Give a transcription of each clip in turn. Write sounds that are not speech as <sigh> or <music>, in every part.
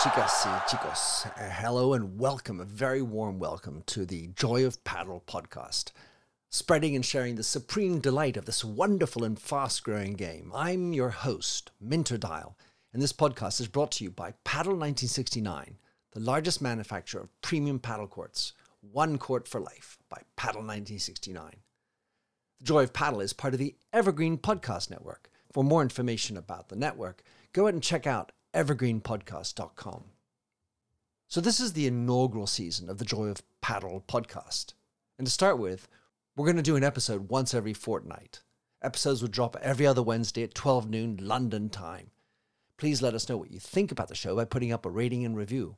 chicas y chicos. Uh, hello and welcome, a very warm welcome to the Joy of Padel podcast, spreading and sharing the supreme delight of this wonderful and fast growing game. I'm your host, Minter Dial, and this podcast is brought to you by Padel 1969, the largest manufacturer of premium paddle courts, one court for life by Padel 1969. The Joy of Padel is part of the Evergreen Podcast Network. For more information about the network, go ahead and check out evergreenpodcast.com. So, this is the inaugural season of the Joy of Padel podcast. And to start with, we're going to do an episode once every fortnight. Episodes will drop every other Wednesday at 12 noon London time. Please let us know what you think about the show by putting up a rating and review.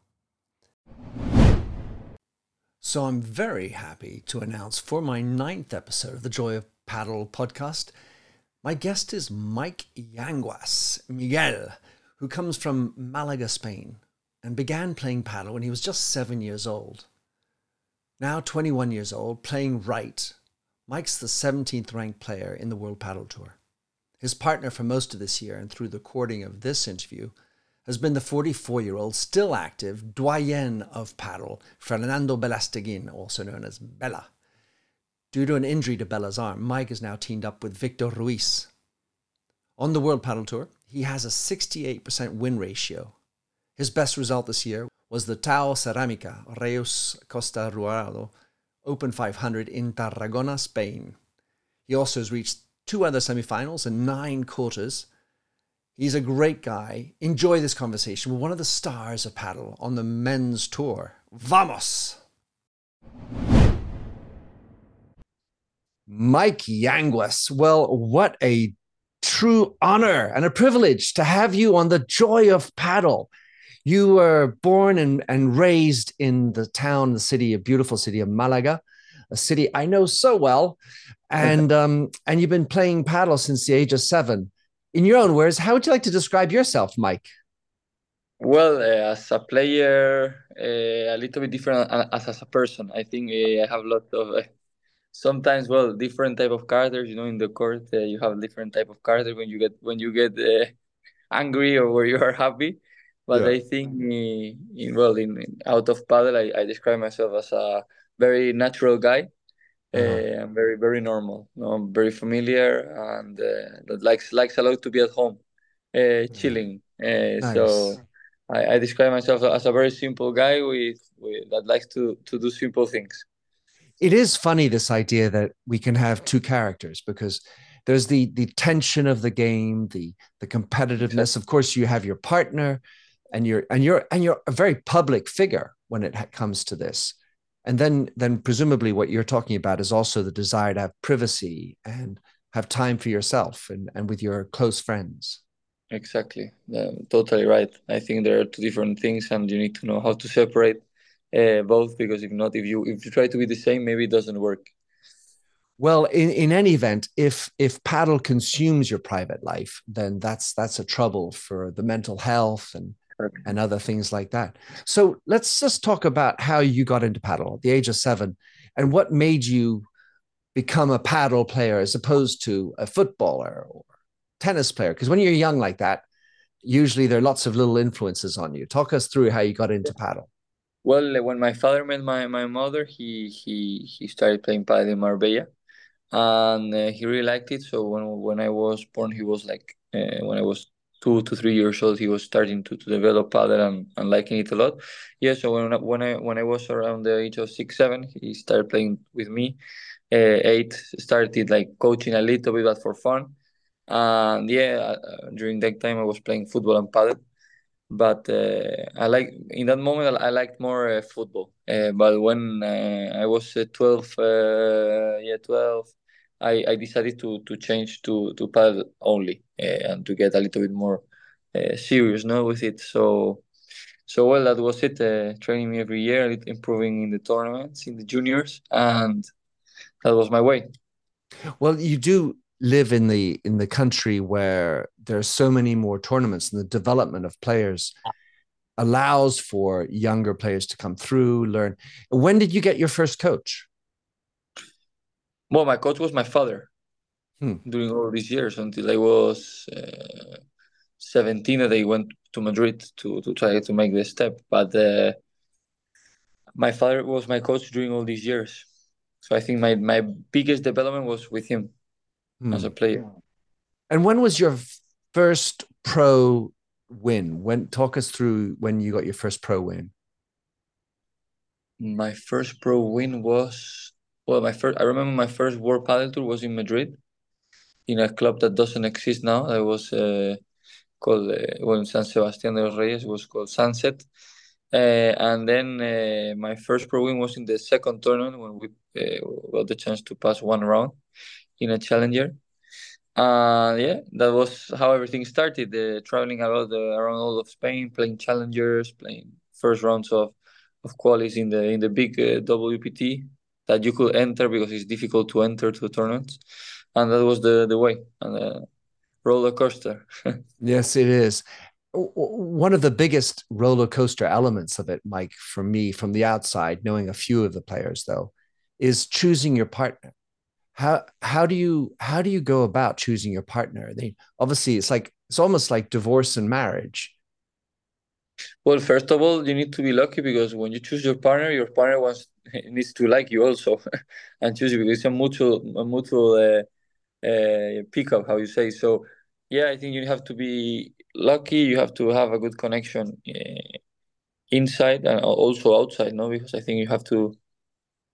So, I'm very happy to announce for my ninth episode of the Joy of Padel podcast, my guest is Mike Yanguas Miguel who comes from Malaga, Spain, and began playing paddle when he was just seven years old. Now 21 years old, playing right, Mike's the 17th ranked player in the World Padel Tour. His partner for most of this year and through the recording of this interview has been the 44 year old, still active doyen of paddle, Fernando Belasteguin, also known as Bela. Due to an injury to Bela's arm, Mike is now teamed up with Victor Ruiz. On the World Padel Tour, he has a 68% win ratio. His best result this year was the Tau Ceramica Reus Costa Daurada Open 500 in Tarragona, Spain. He also has reached two other semifinals and nine quarters. He's a great guy. Enjoy this conversation with one of the stars of paddle on the men's tour. Vamos! Mike Yanguas. Well, what a true honor and a privilege to have you on the Joy of Padel. You were born and, and raised in the town, the city, a beautiful city of Malaga, a city I know so well. And <laughs> um, and you've been playing paddle since the age of seven. In your own words, how would you like to describe yourself, Mike? Well, uh, as a player, uh, a little bit different as, as a person. I think uh, I have a lot of uh, sometimes well different type of characters you know in the court uh, you have different type of characters when you get when you get uh, <laughs> angry or where you are happy but yeah. i think in, in well in, in, out of paddle I, I describe myself as a very natural guy uh-huh. uh, i'm very very normal you know, i'm very familiar and uh, that likes likes a lot to be at home uh, chilling uh, nice. so I, I describe myself as a very simple guy with, with that likes to to do simple things it is funny this idea that we can have two characters because there's the the tension of the game the the competitiveness. Of course you have your partner and you're and you're and you're a very public figure when it comes to this. And then then presumably what you're talking about is also the desire to have privacy and have time for yourself and and with your close friends. Exactly. Uh, totally right. I think there are two different things and you need to know how to separate uh, both because if not if you if you try to be the same maybe it doesn't work. Well in, in any event if if paddle consumes your private life then that's that's a trouble for the mental health and and other things like that. So let's just talk about how you got into paddle at the age of seven and what made you become a paddle player as opposed to a footballer or tennis player? Because when you're young like that usually there are lots of little influences on you. Talk us through how you got into paddle well, when my father met my, my mother, he he he started playing paddle in Marbella, and uh, he really liked it. So when when I was born, he was like uh, when I was two to three years old, he was starting to, to develop paddle and, and liking it a lot. Yeah, so when when I when I was around the age of six seven, he started playing with me. Uh, eight started like coaching a little bit, but for fun. And yeah, uh, during that time I was playing football and paddle but uh, I like in that moment I liked more uh, football. Uh, but when uh, I was uh, twelve, uh, yeah, twelve, I, I decided to to change to to paddle only and to get a little bit more serious, no, with it. So. So well, that was it. training every year, improving in the tournaments, in the juniors, and that was my way. Well, you do live in the in the country where there's so many more tournaments and the development of players allows for younger players to come through learn when did you get your first coach well my coach was my father hmm. during all these years until i was uh, 17 that they went to Madrid to to try to make the step. But uh, my father was my coach during all these years, so I think my my biggest development was with him mm. as a player. And when was your first pro win? When talk us through when you got your first pro win. My first pro win was well, my first. I remember my first World Padel Tour was in Madrid, in a club that doesn't exist now. That was uh, called uh, well in San Sebastián de los Reyes. It was called Sunset. Uh, and then uh, my first pro win was in the second tournament when we uh, got the chance to pass one round in a challenger. Uh, yeah, that was how everything started. Uh, traveling around the, around all of Spain, playing challengers, playing first rounds of of qualies in the in the big uh, WPT that you could enter because it's difficult to enter to tournaments, and that was the the way and the uh, roller coaster. <laughs> yes, it is. One of the biggest roller coaster elements of it, Mike, for me from the outside, knowing a few of the players though, is choosing your partner how how do you how do you go about choosing your partner? They obviously it's like it's almost like divorce and marriage. Well first of all you need to be lucky because when you choose your partner your partner wants <laughs> needs to like you also <laughs> and choose you because it's a mutual a mutual uh, uh, pickup how you say. So yeah i think you have to be lucky. You have to have a good connection uh, inside and also outside no? Because i think you have to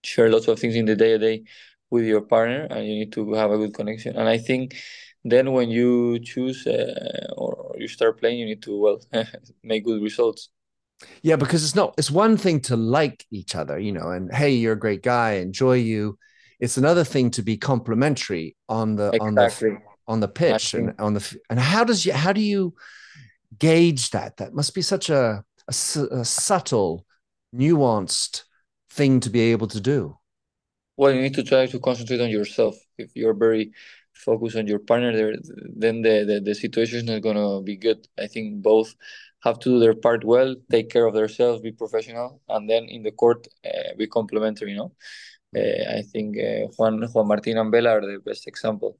share lots of things in the day to day with your partner and you need to have a good connection. And i think then when you choose uh, or you start playing you need to well <laughs> make good results. Yeah because it's not it's one thing to like each other you know and hey you're a great guy enjoy you. It's another thing to be complimentary on the exactly. on the on the pitch and on the and how does you how do you gauge that? That must be such a, a, a subtle nuanced thing to be able to do well you need to try to concentrate on yourself. If you're very focused on your partner there then the, the, the situation is not going to be good. I think both have to do their part well take care of themselves be professional and then in the court uh, be complementary you know uh, i think uh, juan juan martin and bela are the best example.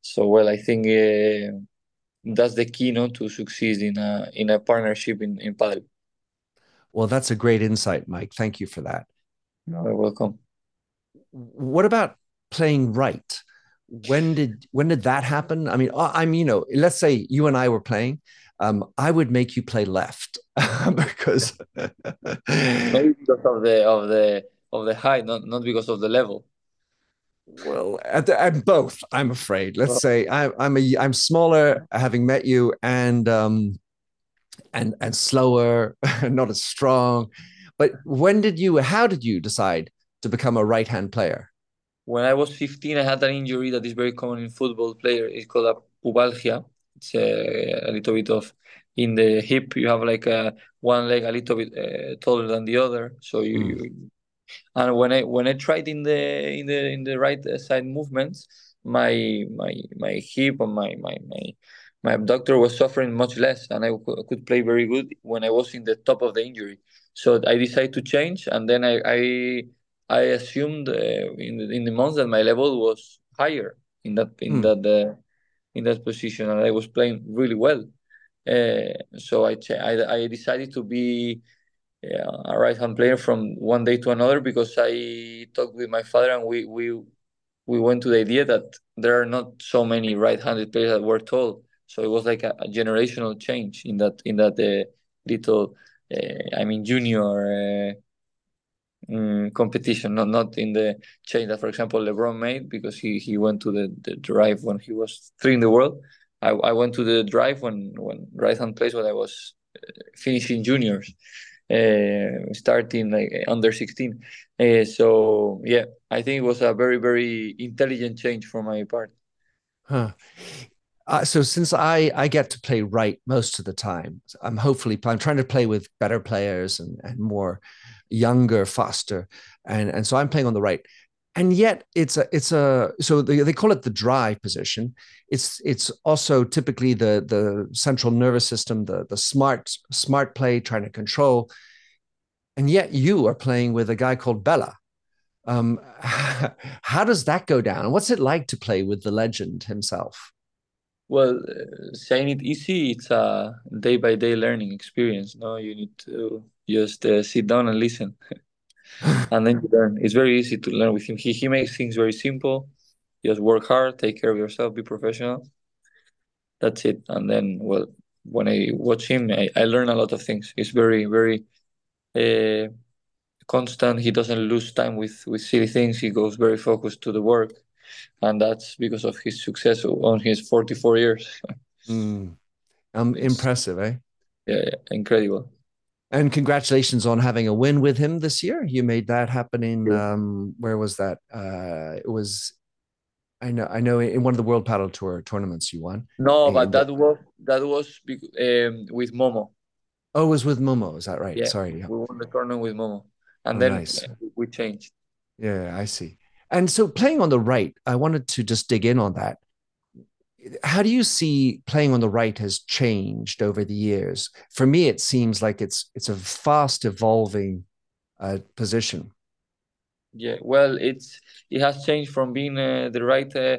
So well i think uh, that's the key no, to succeed in a in a partnership in in padel well that's a great insight mike. Thank you for that. You're welcome what about playing right? When did when did that happen? I mean, I'm you know, let's say you and I were playing. Um, I would make you play left <laughs> because <laughs> maybe because of the of the of the height, not not because of the level. Well, at, the, at both, I'm afraid. Let's say I, I'm a I'm smaller, having met you, and um, and and slower, <laughs> not as strong. But when did you? How did you decide to become a right hand player? When I was 15, I had an injury that is very common in football player. It's called a pubalgia. It's a, a little bit of in the hip. You have like a one leg a little bit uh, taller than the other. So you, mm. you, and when I when I tried in the in the in the right side movements, my my my hip and my my my my abductor was suffering much less, and I could play very good when I was in the top of the injury. So I decided to change, and then I, I I assumed uh, in the, in the months that my level was higher in that in mm. that uh, in that position, and I was playing really well. Uh, so I, I, I decided to be a right hand player from one day to another because I talked with my father and we we we went to the idea that there are not so many right-handed players that were tall. So it was like a, a generational change in that in that uh, little, uh, I mean, junior uh, um, competition, not not in the change that, for example, Lebrón made because he he went to the, the drive when he was three in the world. I, I went to the drive when when right hand plays when I was uh, finishing juniors, uh, starting like under sixteen. Uh, so yeah, I think it was a very very intelligent change for my part. Huh. Uh, so since I I get to play right most of the time, I'm hopefully I'm trying to play with better players and and more younger, faster, and and so I'm playing on the right. And yet it's a it's a so they, they call it the dry position. It's it's also typically the the central nervous system, the the smart smart play trying to control. And yet you are playing with a guy called Bela. Um, <laughs> how does that go down? What's it like to play with the legend himself? Well, saying it easy, it's a day by day learning experience. No, you need to just uh, sit down and listen, <laughs> and then you learn. It's very easy to learn with him. He he makes things very simple. Just work hard, take care of yourself, be professional. That's it. And then, well, when I watch him, I, I learn a lot of things. He's very very uh, constant. He doesn't lose time with with silly things. He goes very focused to the work and that's because of his success on his 44 years. <laughs> mm. Um, impressive, eh? Yeah, yeah, incredible. And congratulations on having a win with him this year. You made that happen in um, where was that? Uh, it was I know I know in one of the World Padel Tour tournaments you won. No, and but that was that was um, with Momo. Oh, it was with Momo. Is that right? Yeah, Sorry. Yeah. We won the tournament with Momo, and oh, then nice. we changed. Yeah, I see. And so playing on the right, I wanted to just dig in on that. How do you see playing on the right has changed over the years? For me, it seems like it's it's a fast evolving uh, position. Yeah, well, it's it has changed from being uh, the right uh,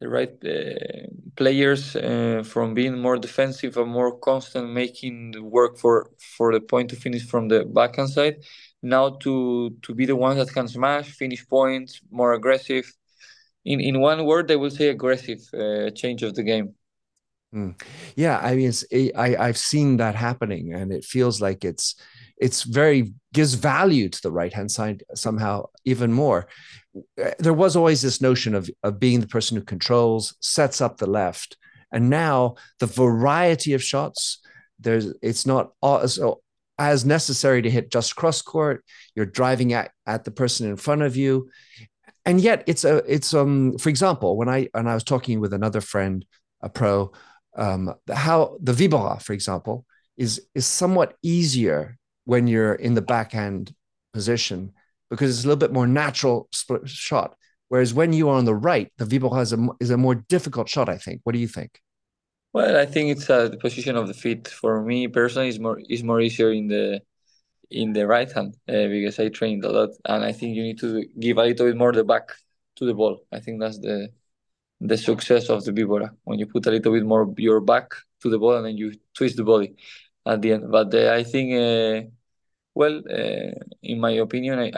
the right uh, players uh, from being more defensive and more constant, making work for for the point to finish from the backhand side, now to to be the ones that can smash, finish points, more aggressive. In in one word, I will say aggressive uh, change of the game. Mm. Yeah, I mean, it, I I've seen that happening, and it feels like it's it's very gives value to the right hand side somehow even more. There was always this notion of of being the person who controls, sets up the left, and now the variety of shots. There's it's not so as necessary to hit just cross court. You're driving at, at the person in front of you. And yet it's a it's um for example, when I when I was talking with another friend, a pro, um, how the Vibora, for example, is is somewhat easier when you're in the backhand position because it's a little bit more natural shot. Whereas when you are on the right, the Vibora is a, is a more difficult shot, I think. What do you think? Well, I think it's uh, the position of the feet. For me personally, is more is more easier in the in the right hand uh, because I trained a lot, and I think you need to give a little bit more the back to the ball. I think that's the the success of the Vibora when you put a little bit more your back to the ball and then you twist the body at the end. But uh, I think uh, well, uh, in my opinion, I,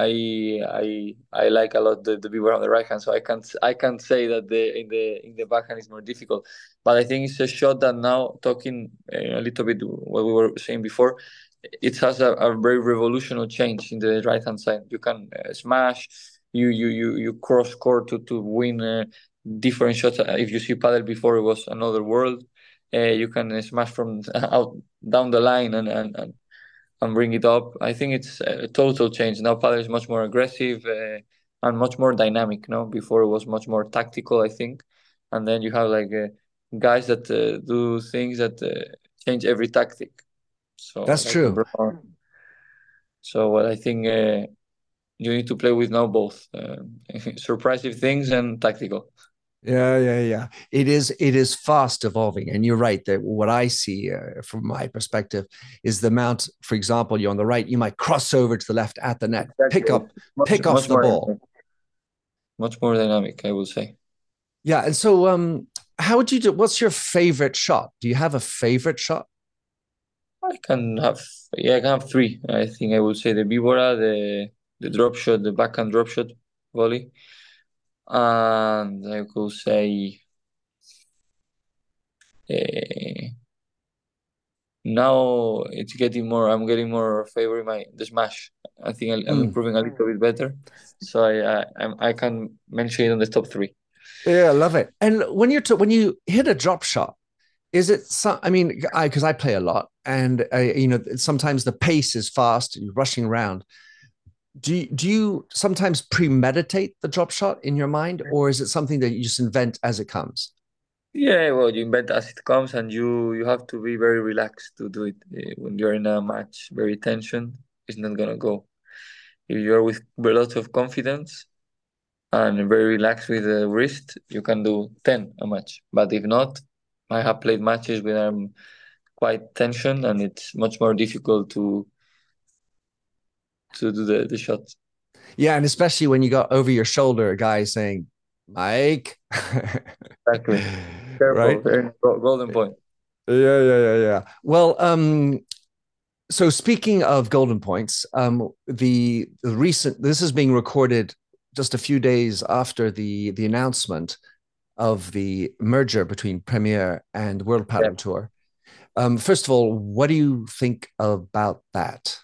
I I like a lot the, the Vibora on the right hand, so I can't I can't say that the in the in the backhand is more difficult. But I think it's a shot that now talking uh, a little bit what we were saying before, it has a, a very revolutionary change in the right hand side. You can uh, smash, you you you you cross court to to win uh, different shots. If you see paddle before, it was another world. Uh, you can smash from <laughs> out down the line and and, and and bring it up. I think it's a total change. Now Padel is much more aggressive uh, and much more dynamic. No, before it was much more tactical, I think. And then you have like uh, guys that uh, do things that uh, change every tactic. So that's true. So what I think uh, you need to play with now both uh, <laughs> surprising things and tactical. Yeah, yeah, yeah. It is it is fast evolving, and you're right that what I see uh, from my perspective is the amount. For example, you're on the right, you might cross over to the left at the net, exactly. pick up, much, pick off the ball. Much more dynamic, I would say. Yeah, and so um, how would you do? What's your favorite shot? Do you have a favorite shot? I can have yeah, I can have three. I think I would say the Vibora, the the drop shot, the backhand drop shot volley and I could say uh, now it's getting more. I'm getting more favor in my the smash. I think I'm mm. improving a little bit better, so I I, I can mention it on the top three. Yeah, I love it. And when you're to, when you hit a drop shot, is it some? I mean, I because I play a lot, and uh, you know sometimes the pace is fast, you're rushing around. Do you, do you sometimes premeditate the drop shot in your mind or is it something that you just invent as it comes? Yeah well you invent as it comes and you you have to be very relaxed to do it. Eh, when you're in a match very tension it's not gonna go. If you're with a lot of confidence and very relaxed with the wrist you can do 10 a match. But if not i have played matches where i'm quite tension and it's much more difficult to to do the, the shot. Yeah, and especially when you got over your shoulder a guy saying, Mike. <laughs> exactly. right? Golden Point. Yeah, yeah, yeah, yeah. Well, um, so speaking of golden points, um, the, the recent this is being recorded just a few days after the the announcement of the merger between Premier and World Padel yeah. Tour. Um, first of all, what do you think about that?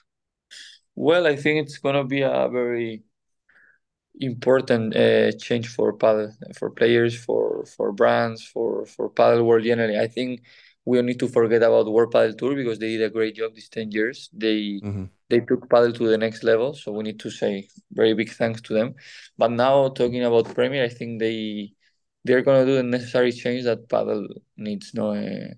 Well, I think it's going to be a very important uh, change for paddle for players, for for brands, for for paddle world generally. I think we don't need to forget about World Padel Tour because they did a great job these ten years. They mm-hmm. they took paddle to the next level, so we need to say very big thanks to them. But now talking about Premier, I think they they're gonna do the necessary change that paddle needs. No, uh,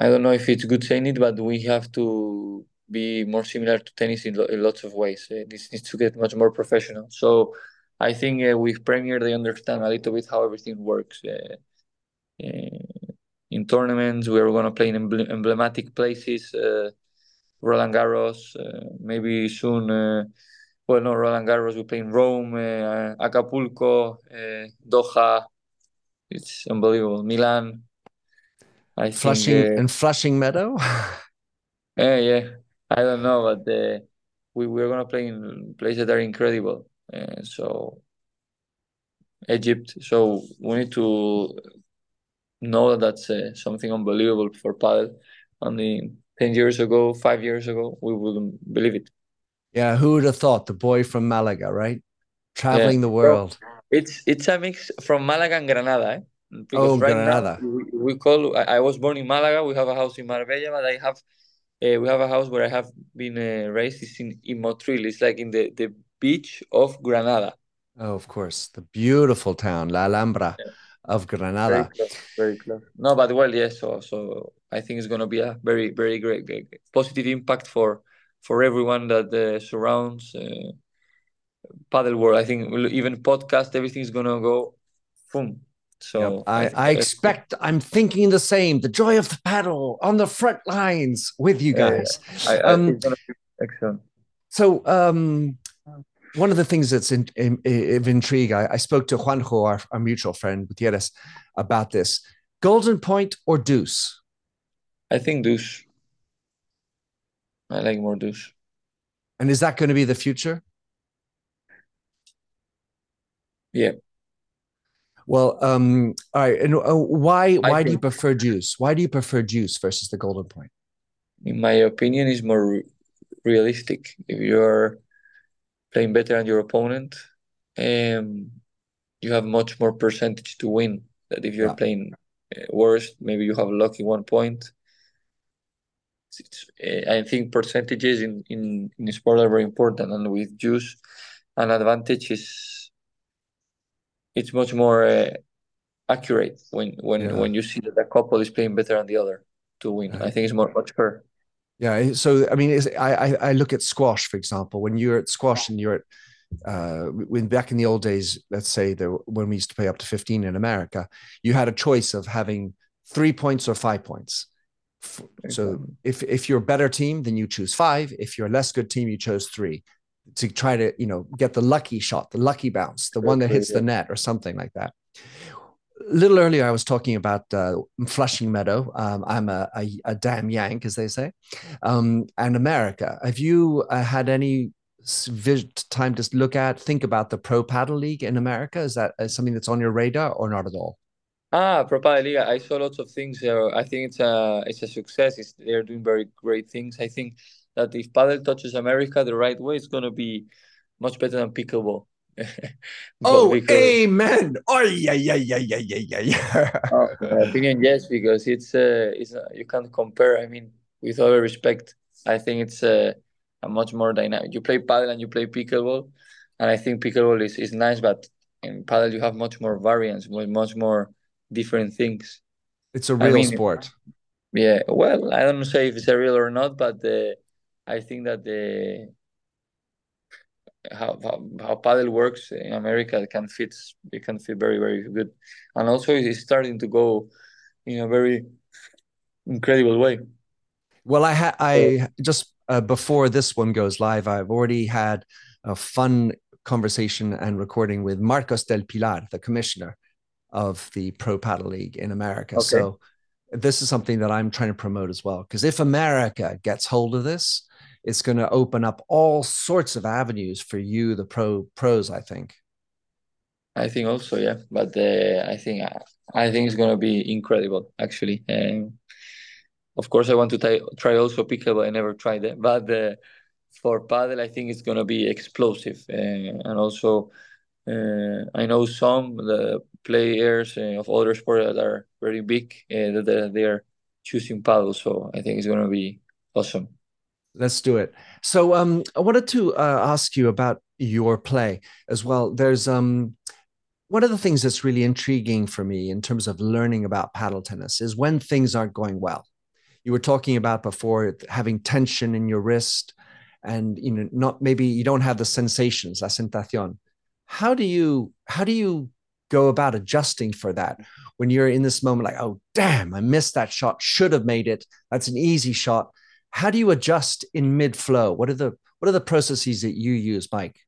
I don't know if it's good saying it, but we have to be more similar to tennis in, lo- in lots of ways. Uh, this needs to get much more professional. So I think uh, with Premier they understand a little bit how everything works. In tournaments, we are going to play in emblematic places. Roland Garros, maybe soon. Well, no, Roland Garros. We play in Rome, Acapulco, Doha. It's unbelievable. Milan. I Flushing think, and Flushing Meadow. <laughs> yeah, yeah. I don't know, but uh, we we're gonna play in places that are incredible. Uh, so Egypt. So we need to know that that's uh, something unbelievable for paddle. Only ten years ago, five years ago, we wouldn't believe it. Yeah, who would have thought? The boy from Malaga, right? Traveling yeah. the world. it's it's a mix from Malaga and Granada. Eh? Because oh, right Granada. We, we call. I, I was born in Malaga. We have a house in Marbella, but I have uh, we have a house where I have been uh, raised. It's in, in Motril. It's like in the, the beach of Granada. Oh, of course. The beautiful town, La Alhambra yeah. of Granada. Very close, very close. No, but well, yes. So, so I think it's going to be a very, very great, great, great positive impact for for everyone that uh, surrounds uh, paddle world. I think even podcast, everything's going to go boom so yep. I, I, expect I'm thinking the same. The joy of the paddle on the front lines with you guys. Yeah, yeah. I, um, excellent. So um, one of the things that's in, in, of intrigue, I, I, spoke to Juanjo, our, our mutual friend Gutierrez, about this. Golden Point or Deuce? I think Deuce. I like more. And is that going to be the future? Yeah. Well, um, all right. And uh, why why do you prefer deuce? Why do you prefer deuce versus the golden point? In my opinion, is more re- realistic. If you're playing better than your opponent, um, you have much more percentage to win. That if you're yeah. playing uh, worse, maybe you have lucky one point. Uh, I think percentages in, in, in sport are very important, and with Deuce, an advantage is it's much more uh, accurate when when yeah. when you see that a couple is playing better than the other to win. I think it's more much fair. Yeah. So I mean, I I look at squash for example. When you're at squash and you're at uh, when back in the old days, let's say there, when we used to play up to 15 in America, you had a choice of having three points or five points. So if if you're a better team, then you choose five. If you're a less good team, you chose three to try to you know get the lucky shot the lucky bounce the one that hits the net or something like that. A little earlier i was talking about uh, flushing meadow. Um, i'm a, a, a, damn yank as they say. Um, and america. Have you uh, had any time to look at think about the pro padel league in america? Is that uh, something that's on your radar or not at all Ah, Pro Padel League. I saw lots of things. Uh, I think it's a it's a success. It's, they're doing very great things. I think that if paddle touches America the right way, it's going to be much better than pickleball. <laughs> oh, because, amen! <laughs> Oh, yeah, yeah, yeah, yeah, yeah, yeah. oh, my opinion, yes, because it's uh, it's uh, you can't compare. I mean, with all respect, I think it's uh, a much more dynamic. You play paddle and you play pickleball, and I think pickleball is, is nice, but in paddle you have much more variance, much more different things. It's a real I mean, sport. Yeah, well, I don't say if it's a real or not, but uh, I think that the how, how, how paddle works in America can fit it can fit very very good, and also it's starting to go in a very incredible way. Well, I had I just uh, before this one goes live, I've already had a fun conversation and recording with Marcos del Pilar, the commissioner of the Pro Padel League in America. Okay. So this is something that I'm trying to promote as well. Because if America gets hold of this, it's going to open up all sorts of avenues for you, the pro pros. I think. I think also, yeah. But uh, I think I think it's going to be incredible, actually. Um, of course, I want to try, try also pickleball. I never tried it, but uh, for paddle, I think it's going to be explosive. Uh, and also, uh, I know some the players uh, of other sports that are very big uh, that they are choosing paddle. So I think it's going to be awesome. Let's do it. So um, I wanted to uh, ask you about your play as well. There's um, one of the things that's really intriguing for me in terms of learning about paddle tennis is when things aren't going well you were talking about before having tension in your wrist and you know not maybe you don't have the sensations la sensación how do you how do you go about adjusting for that when you're in this moment like oh damn i missed that shot should have made it that's an easy shot how do you adjust in mid flow what are the what are the processes that you use mike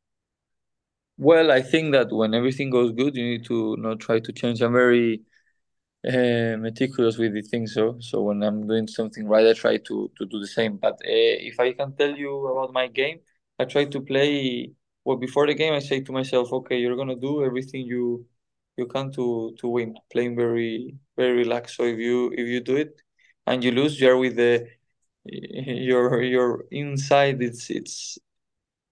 well i think that when everything goes good you need to not try to change i'm very uh, meticulous with the things. So so when I'm doing something right, I try to to do the same. But uh, if I can tell you about my game, I try to play. Well, before the game, I say to myself, okay, you're gonna do everything you you can to to win. Playing very very relaxed. So if you if you do it and you lose, you're with the <laughs> your your inside. It's it's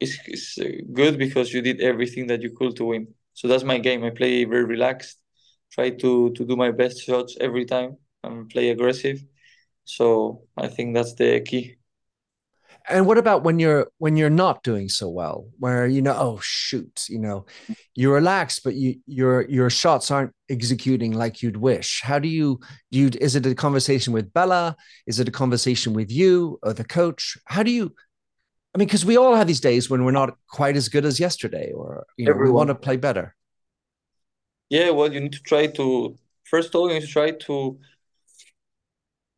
it's, it's uh, good because you did everything that you could to win. So that's my game. I play very relaxed try to to do my best shots every time and play aggressive. So I think that's the key. And what about when you're when you're not doing so well, where you know, oh shoot, you know, you're relaxed, but you your your shots aren't executing like you'd wish. How do you do? You, is it a conversation with Bela? Is it a conversation with you or the coach? How do you? I mean, because we all have these days when we're not quite as good as yesterday, or you know, Everyone. we want to play better. Yeah, well, you need to try to first of all you need to try to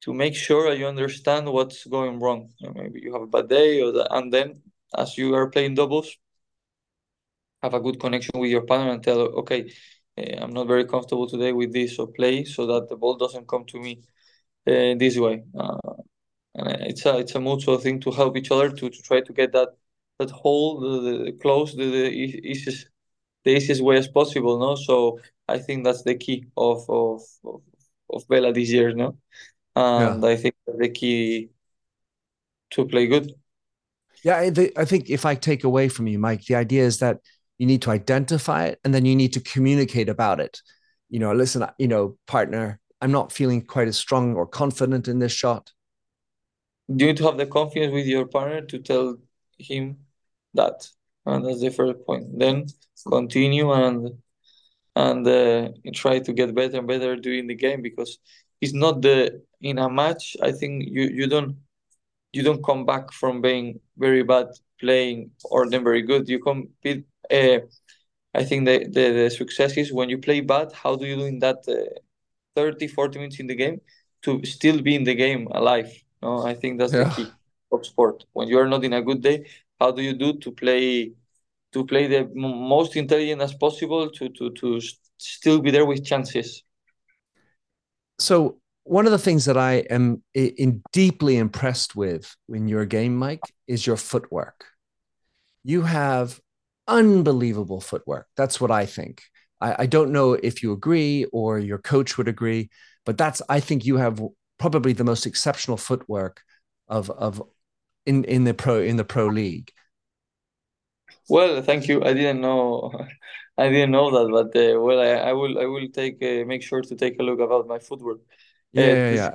to make sure you understand what's going wrong. Maybe you have a bad day, or the, and then as you are playing doubles, have a good connection with your partner and tell, okay, uh, I'm not very comfortable today with this, or play so that the ball doesn't come to me uh, this way. Uh, and it's a it's a mutual thing to help each other to, to try to get that that hole the, the close the, the easiest the easiest way as possible, no? So I think that's the key of of of, of Bela this year, no? And yeah. I think the key to play good. Yeah, I, think if I take away from you, Mike, the idea is that you need to identify it and then you need to communicate about it. You know, listen, you know, partner, I'm not feeling quite as strong or confident in this shot. Do you need to have the confidence with your partner to tell him that and that's the first point. Then continue and and uh, try to get better and better during the game because it's not the in a match. I think you you don't you don't come back from being very bad playing or then very good. You compete. Uh, I think the, the the success is when you play bad. How do you do in that uh, 30, 40 minutes in the game to still be in the game alive? No, I think that's yeah. the key of sport. When you are not in a good day, how do you do to play to play the most intelligent as possible to to to still be there with chances so one of the things that i am in deeply impressed with in your game mike is your footwork. You have unbelievable footwork. That's what i think. I, I don't know if you agree or your coach would agree but that's i think you have probably the most exceptional footwork of of in in the pro in the pro league. Well, thank you. I didn't know, I didn't know that, but uh, well, I, I will, I will take, uh, make sure to take a look about my footwork. Yeah, yeah, yeah.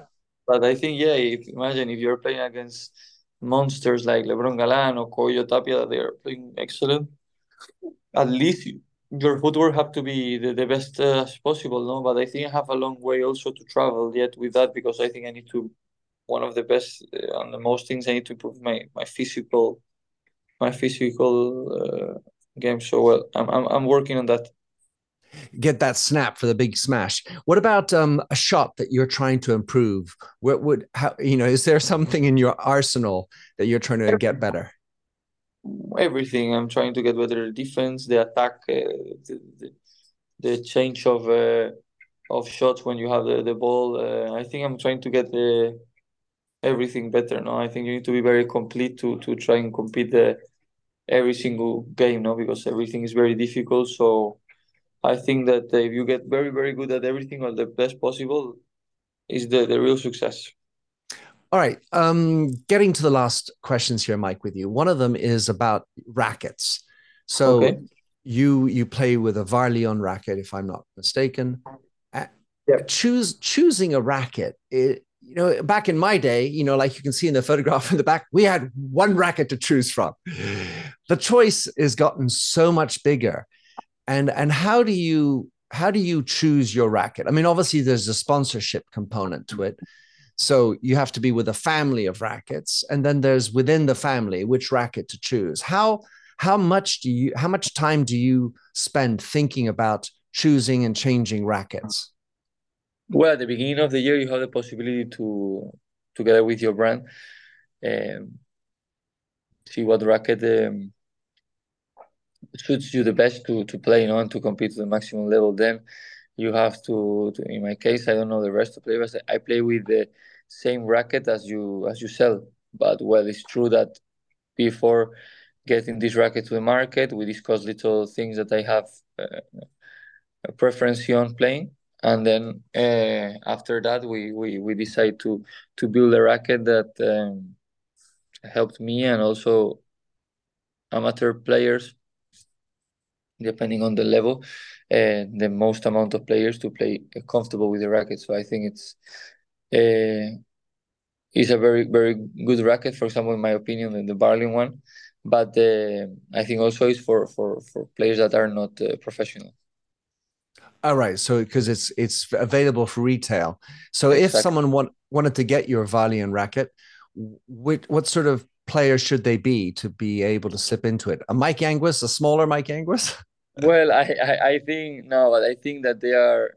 But I think, yeah, if imagine if you're playing against monsters like Lebrón Galan or Coello Tapia, they are playing excellent. At least your footwork have to be the, the best uh, as possible, no? But I think I have a long way also to travel yet with that because I think I need to. One of the best uh, and the most things I need to improve my my physical my physical uh, game so well. I'm, I'm I'm working on that. Get that snap for the big smash. What about um, a shot that you're trying to improve? What would how you know? Is there something in your arsenal that you're trying to get better? Everything. I'm trying to get better The defense, the attack, uh, the, the, the, change of uh, of shots when you have the, the ball. Uh, I think I'm trying to get the everything better. No, I think you need to be very complete to to try and compete the every single game. No, because everything is very difficult. So I think that if you get very very good at everything or the best possible, is the the real success. All right. Um, getting to the last questions here, Mike, with you. One of them is about rackets. So okay. you you play with a Varlion racket, if I'm not mistaken. Yep. Choose choosing a racket. It, you know, back in my day, you know, like you can see in the photograph in the back, we had one racket to choose from. The choice has gotten so much bigger. And and how do you how do you choose your racket? I mean, obviously there's a sponsorship component to it. So you have to be with a family of rackets, and then there's within the family which racket to choose. How how much do you how much time do you spend thinking about choosing and changing rackets? Well, at the beginning of the year, you have the possibility to together with your brand um, see what racket um, suits you the best to to play, you know, and to compete to the maximum level. Then you have to, to in my case, I don't know the rest of players. I play with the same racket as you as you sell. But well, it's true that before getting this racket to the market, we discuss little things that I have uh, a preference on playing, and then uh, after that, we, we we decide to to build a racket that um, helped me and also amateur players, depending on the level, uh, the most amount of players to play comfortable with the racket. So I think it's uh, is a very very good racket. For example, in my opinion, the Varlion one, but uh, I think also is for for for players that are not uh, professional. All right, so because it's it's available for retail. So exactly. if someone want, wanted to get your Varlion racket, what what sort of player should they be to be able to slip into it? A Mike Yanguas, a smaller Mike Yanguas? <laughs> well, I, I I think no, but I think that they are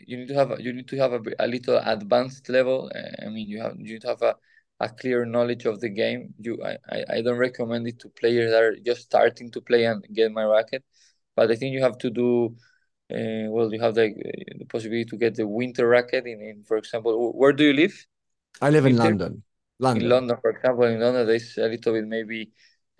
you need to have you need to have a, a little advanced level. I mean, you have you need to have a, a clear knowledge of the game. You I, I don't recommend it to players that are just starting to play and get my racket, but I think you have to do. Uh, well, you have the, the possibility to get the winter racket in, in, for example, where do you live? I live winter? in London. London. In London, for example, in London, there's a little bit maybe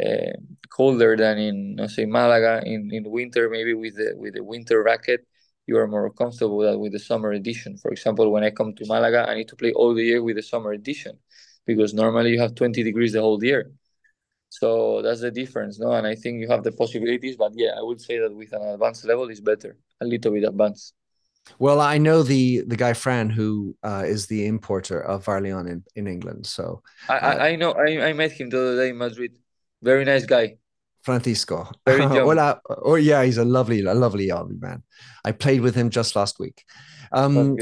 uh, colder than in, let's say, Malaga in, in winter. Maybe with the with the winter racket, you are more comfortable with the summer edition. For example, when I come to Malaga, I need to play all the year with the summer edition because normally you have 20 degrees the whole year. So that's the difference, no? And I think you have the possibilities, but yeah, I would say that with an advanced level is better, a little bit advanced. Well, I know the the guy Fran who uh, is the importer of Varlion in, in England. So I, uh, I, I know I, I met him the other day in Madrid. Very nice guy. Francisco. <laughs> Hola. Oh yeah, he's a lovely, a lovely army man. I played with him just last week. Um,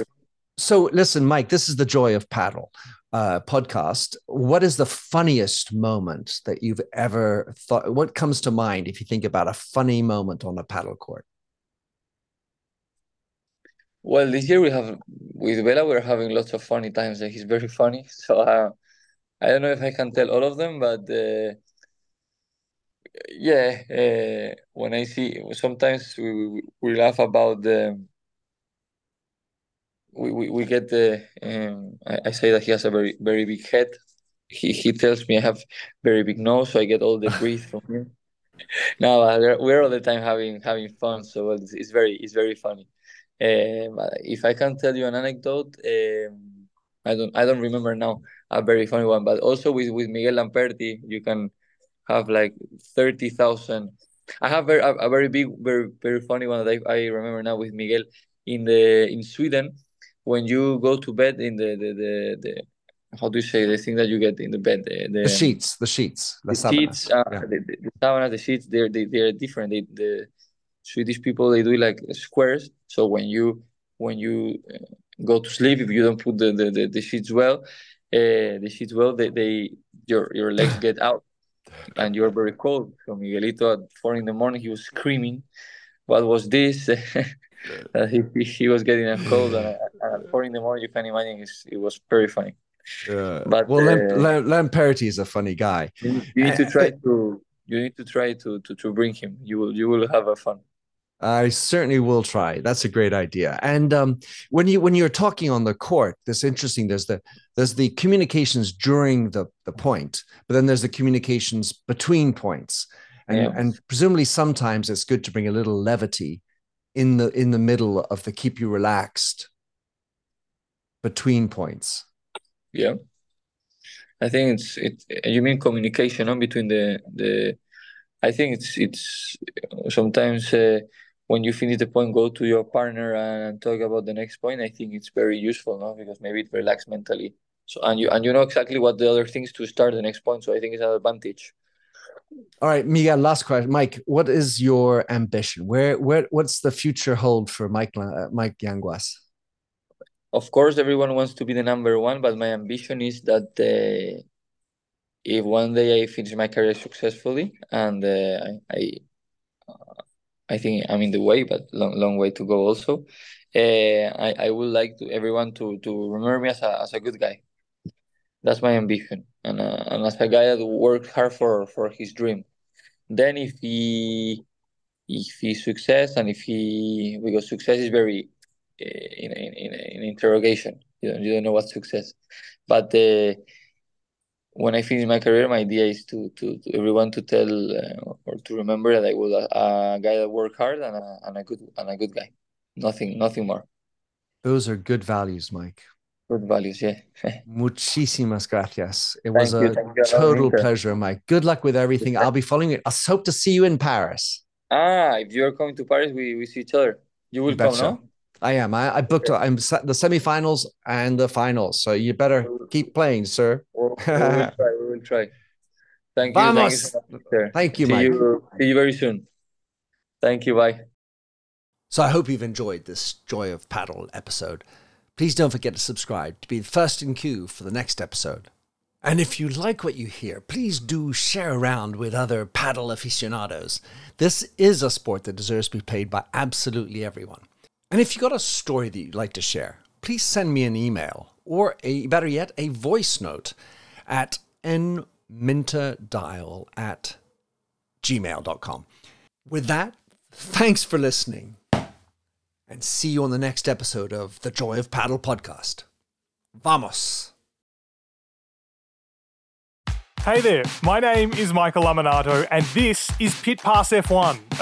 so listen, Mike, this is the joy of paddle uh, podcast. What is the funniest moment that you've ever thought? What comes to mind if you think about a funny moment on a paddle court? Well, this year we have with Bela, we're having lots of funny times. He's very funny, so uh, I don't know if I can tell all of them, but. Uh, yeah, uh, when I see sometimes we we laugh about the we, we, we get the um, I, I say that he has a very very big head. He he tells me I have very big nose, so I get all the <laughs> breath from him. no, we're, we're all the time having having fun, so it's, it's very it's very funny. Um, if I can tell you an anecdote, um, I don't I don't remember now a very funny one, but also with with Miguel Lamperti, you can have like 30,000. I have a, a, very big, very, very funny one that I, I remember now with Miguel in the in Sweden. When you go to bed in the the, the, the how do you say the thing that you get in the bed the, the, the sheets the sheets the, the sheets uh, yeah. the, the, the the sheets they're they, they're different they, the Swedish people they do like squares so when you when you uh, go to sleep if you don't put the the, the, the sheets well uh, the sheets well they, they your your legs <laughs> get out and you're very cold. So Miguelito at four in the morning, he was screaming, "What was this?" <laughs> that he, he was getting a cold, and, and, at four in the morning, you can imagine it was very funny. Yeah. But well, uh, Lamperti is a funny guy. You, you need to <laughs> try to you need to try to, to to bring him. You will you will have a fun. I certainly will try. That's a great idea. And um, when you when you're talking on the court, that's interesting. There's the there's the communications during the the point, but then there's the communications between points, and yeah. and presumably sometimes it's good to bring a little levity in the in the middle of the keep you relaxed between points. Yeah, I think it's it. You mean communication on between the the. I think it's it's sometimes. Uh, when you finish the point, go to your partner and talk about the next point. I think it's very useful, no? Because maybe it relax mentally. So and you and you know exactly what the other things to start the next point. So I think it's an advantage. All right, Miguel. Last question, Mike. What is your ambition? Where where what's the future hold for Mike uh, Mike Yanguas? Of course, everyone wants to be the number one, but my ambition is that uh, if one day I finish my career successfully and uh, I, I I think I'm in the way, but long long way to go also. Uh, I, I would like to everyone to to remember me as a as a good guy. That's my ambition, and uh, and as a guy that worked hard for for his dream. Then if he if he success and if he because success is very uh, in, in in in interrogation. You don't you don't know what success, but. Uh, when I finish my career, my idea is to to, to everyone to tell uh, or to remember that I was a, a, guy that worked hard and a, and a good and a good guy. Nothing, nothing more. Those are good values, Mike. Good values, yeah. <laughs> Muchísimas gracias. It was a total pleasure, Mike. Good luck with everything. I'll be following it. I hope to see you in Paris. Ah, if you're coming to Paris, we, we see each other. You will you come, no? I am. I, I booked. I'm the semifinals and the finals. So you better keep playing, sir. We'll, we will try. We will try. Thank you. Vamos. Thank you, so Thank you, see Mike. You, see you very soon. Thank you. Bye. So I hope you've enjoyed this Joy of Padel episode. Please don't forget to subscribe to be the first in queue for the next episode. And if you like what you hear, please do share around with other padel aficionados. This is a sport that deserves to be played by absolutely everyone. And if you've got a story that you'd like to share, please send me an email or a better yet, a voice note at nminterdial at gmail.com. With that, thanks for listening and see you on the next episode of the Joy of Padel podcast. Vamos! Hey there, my name is Michael Lamonato, and this is Pit Pass F1,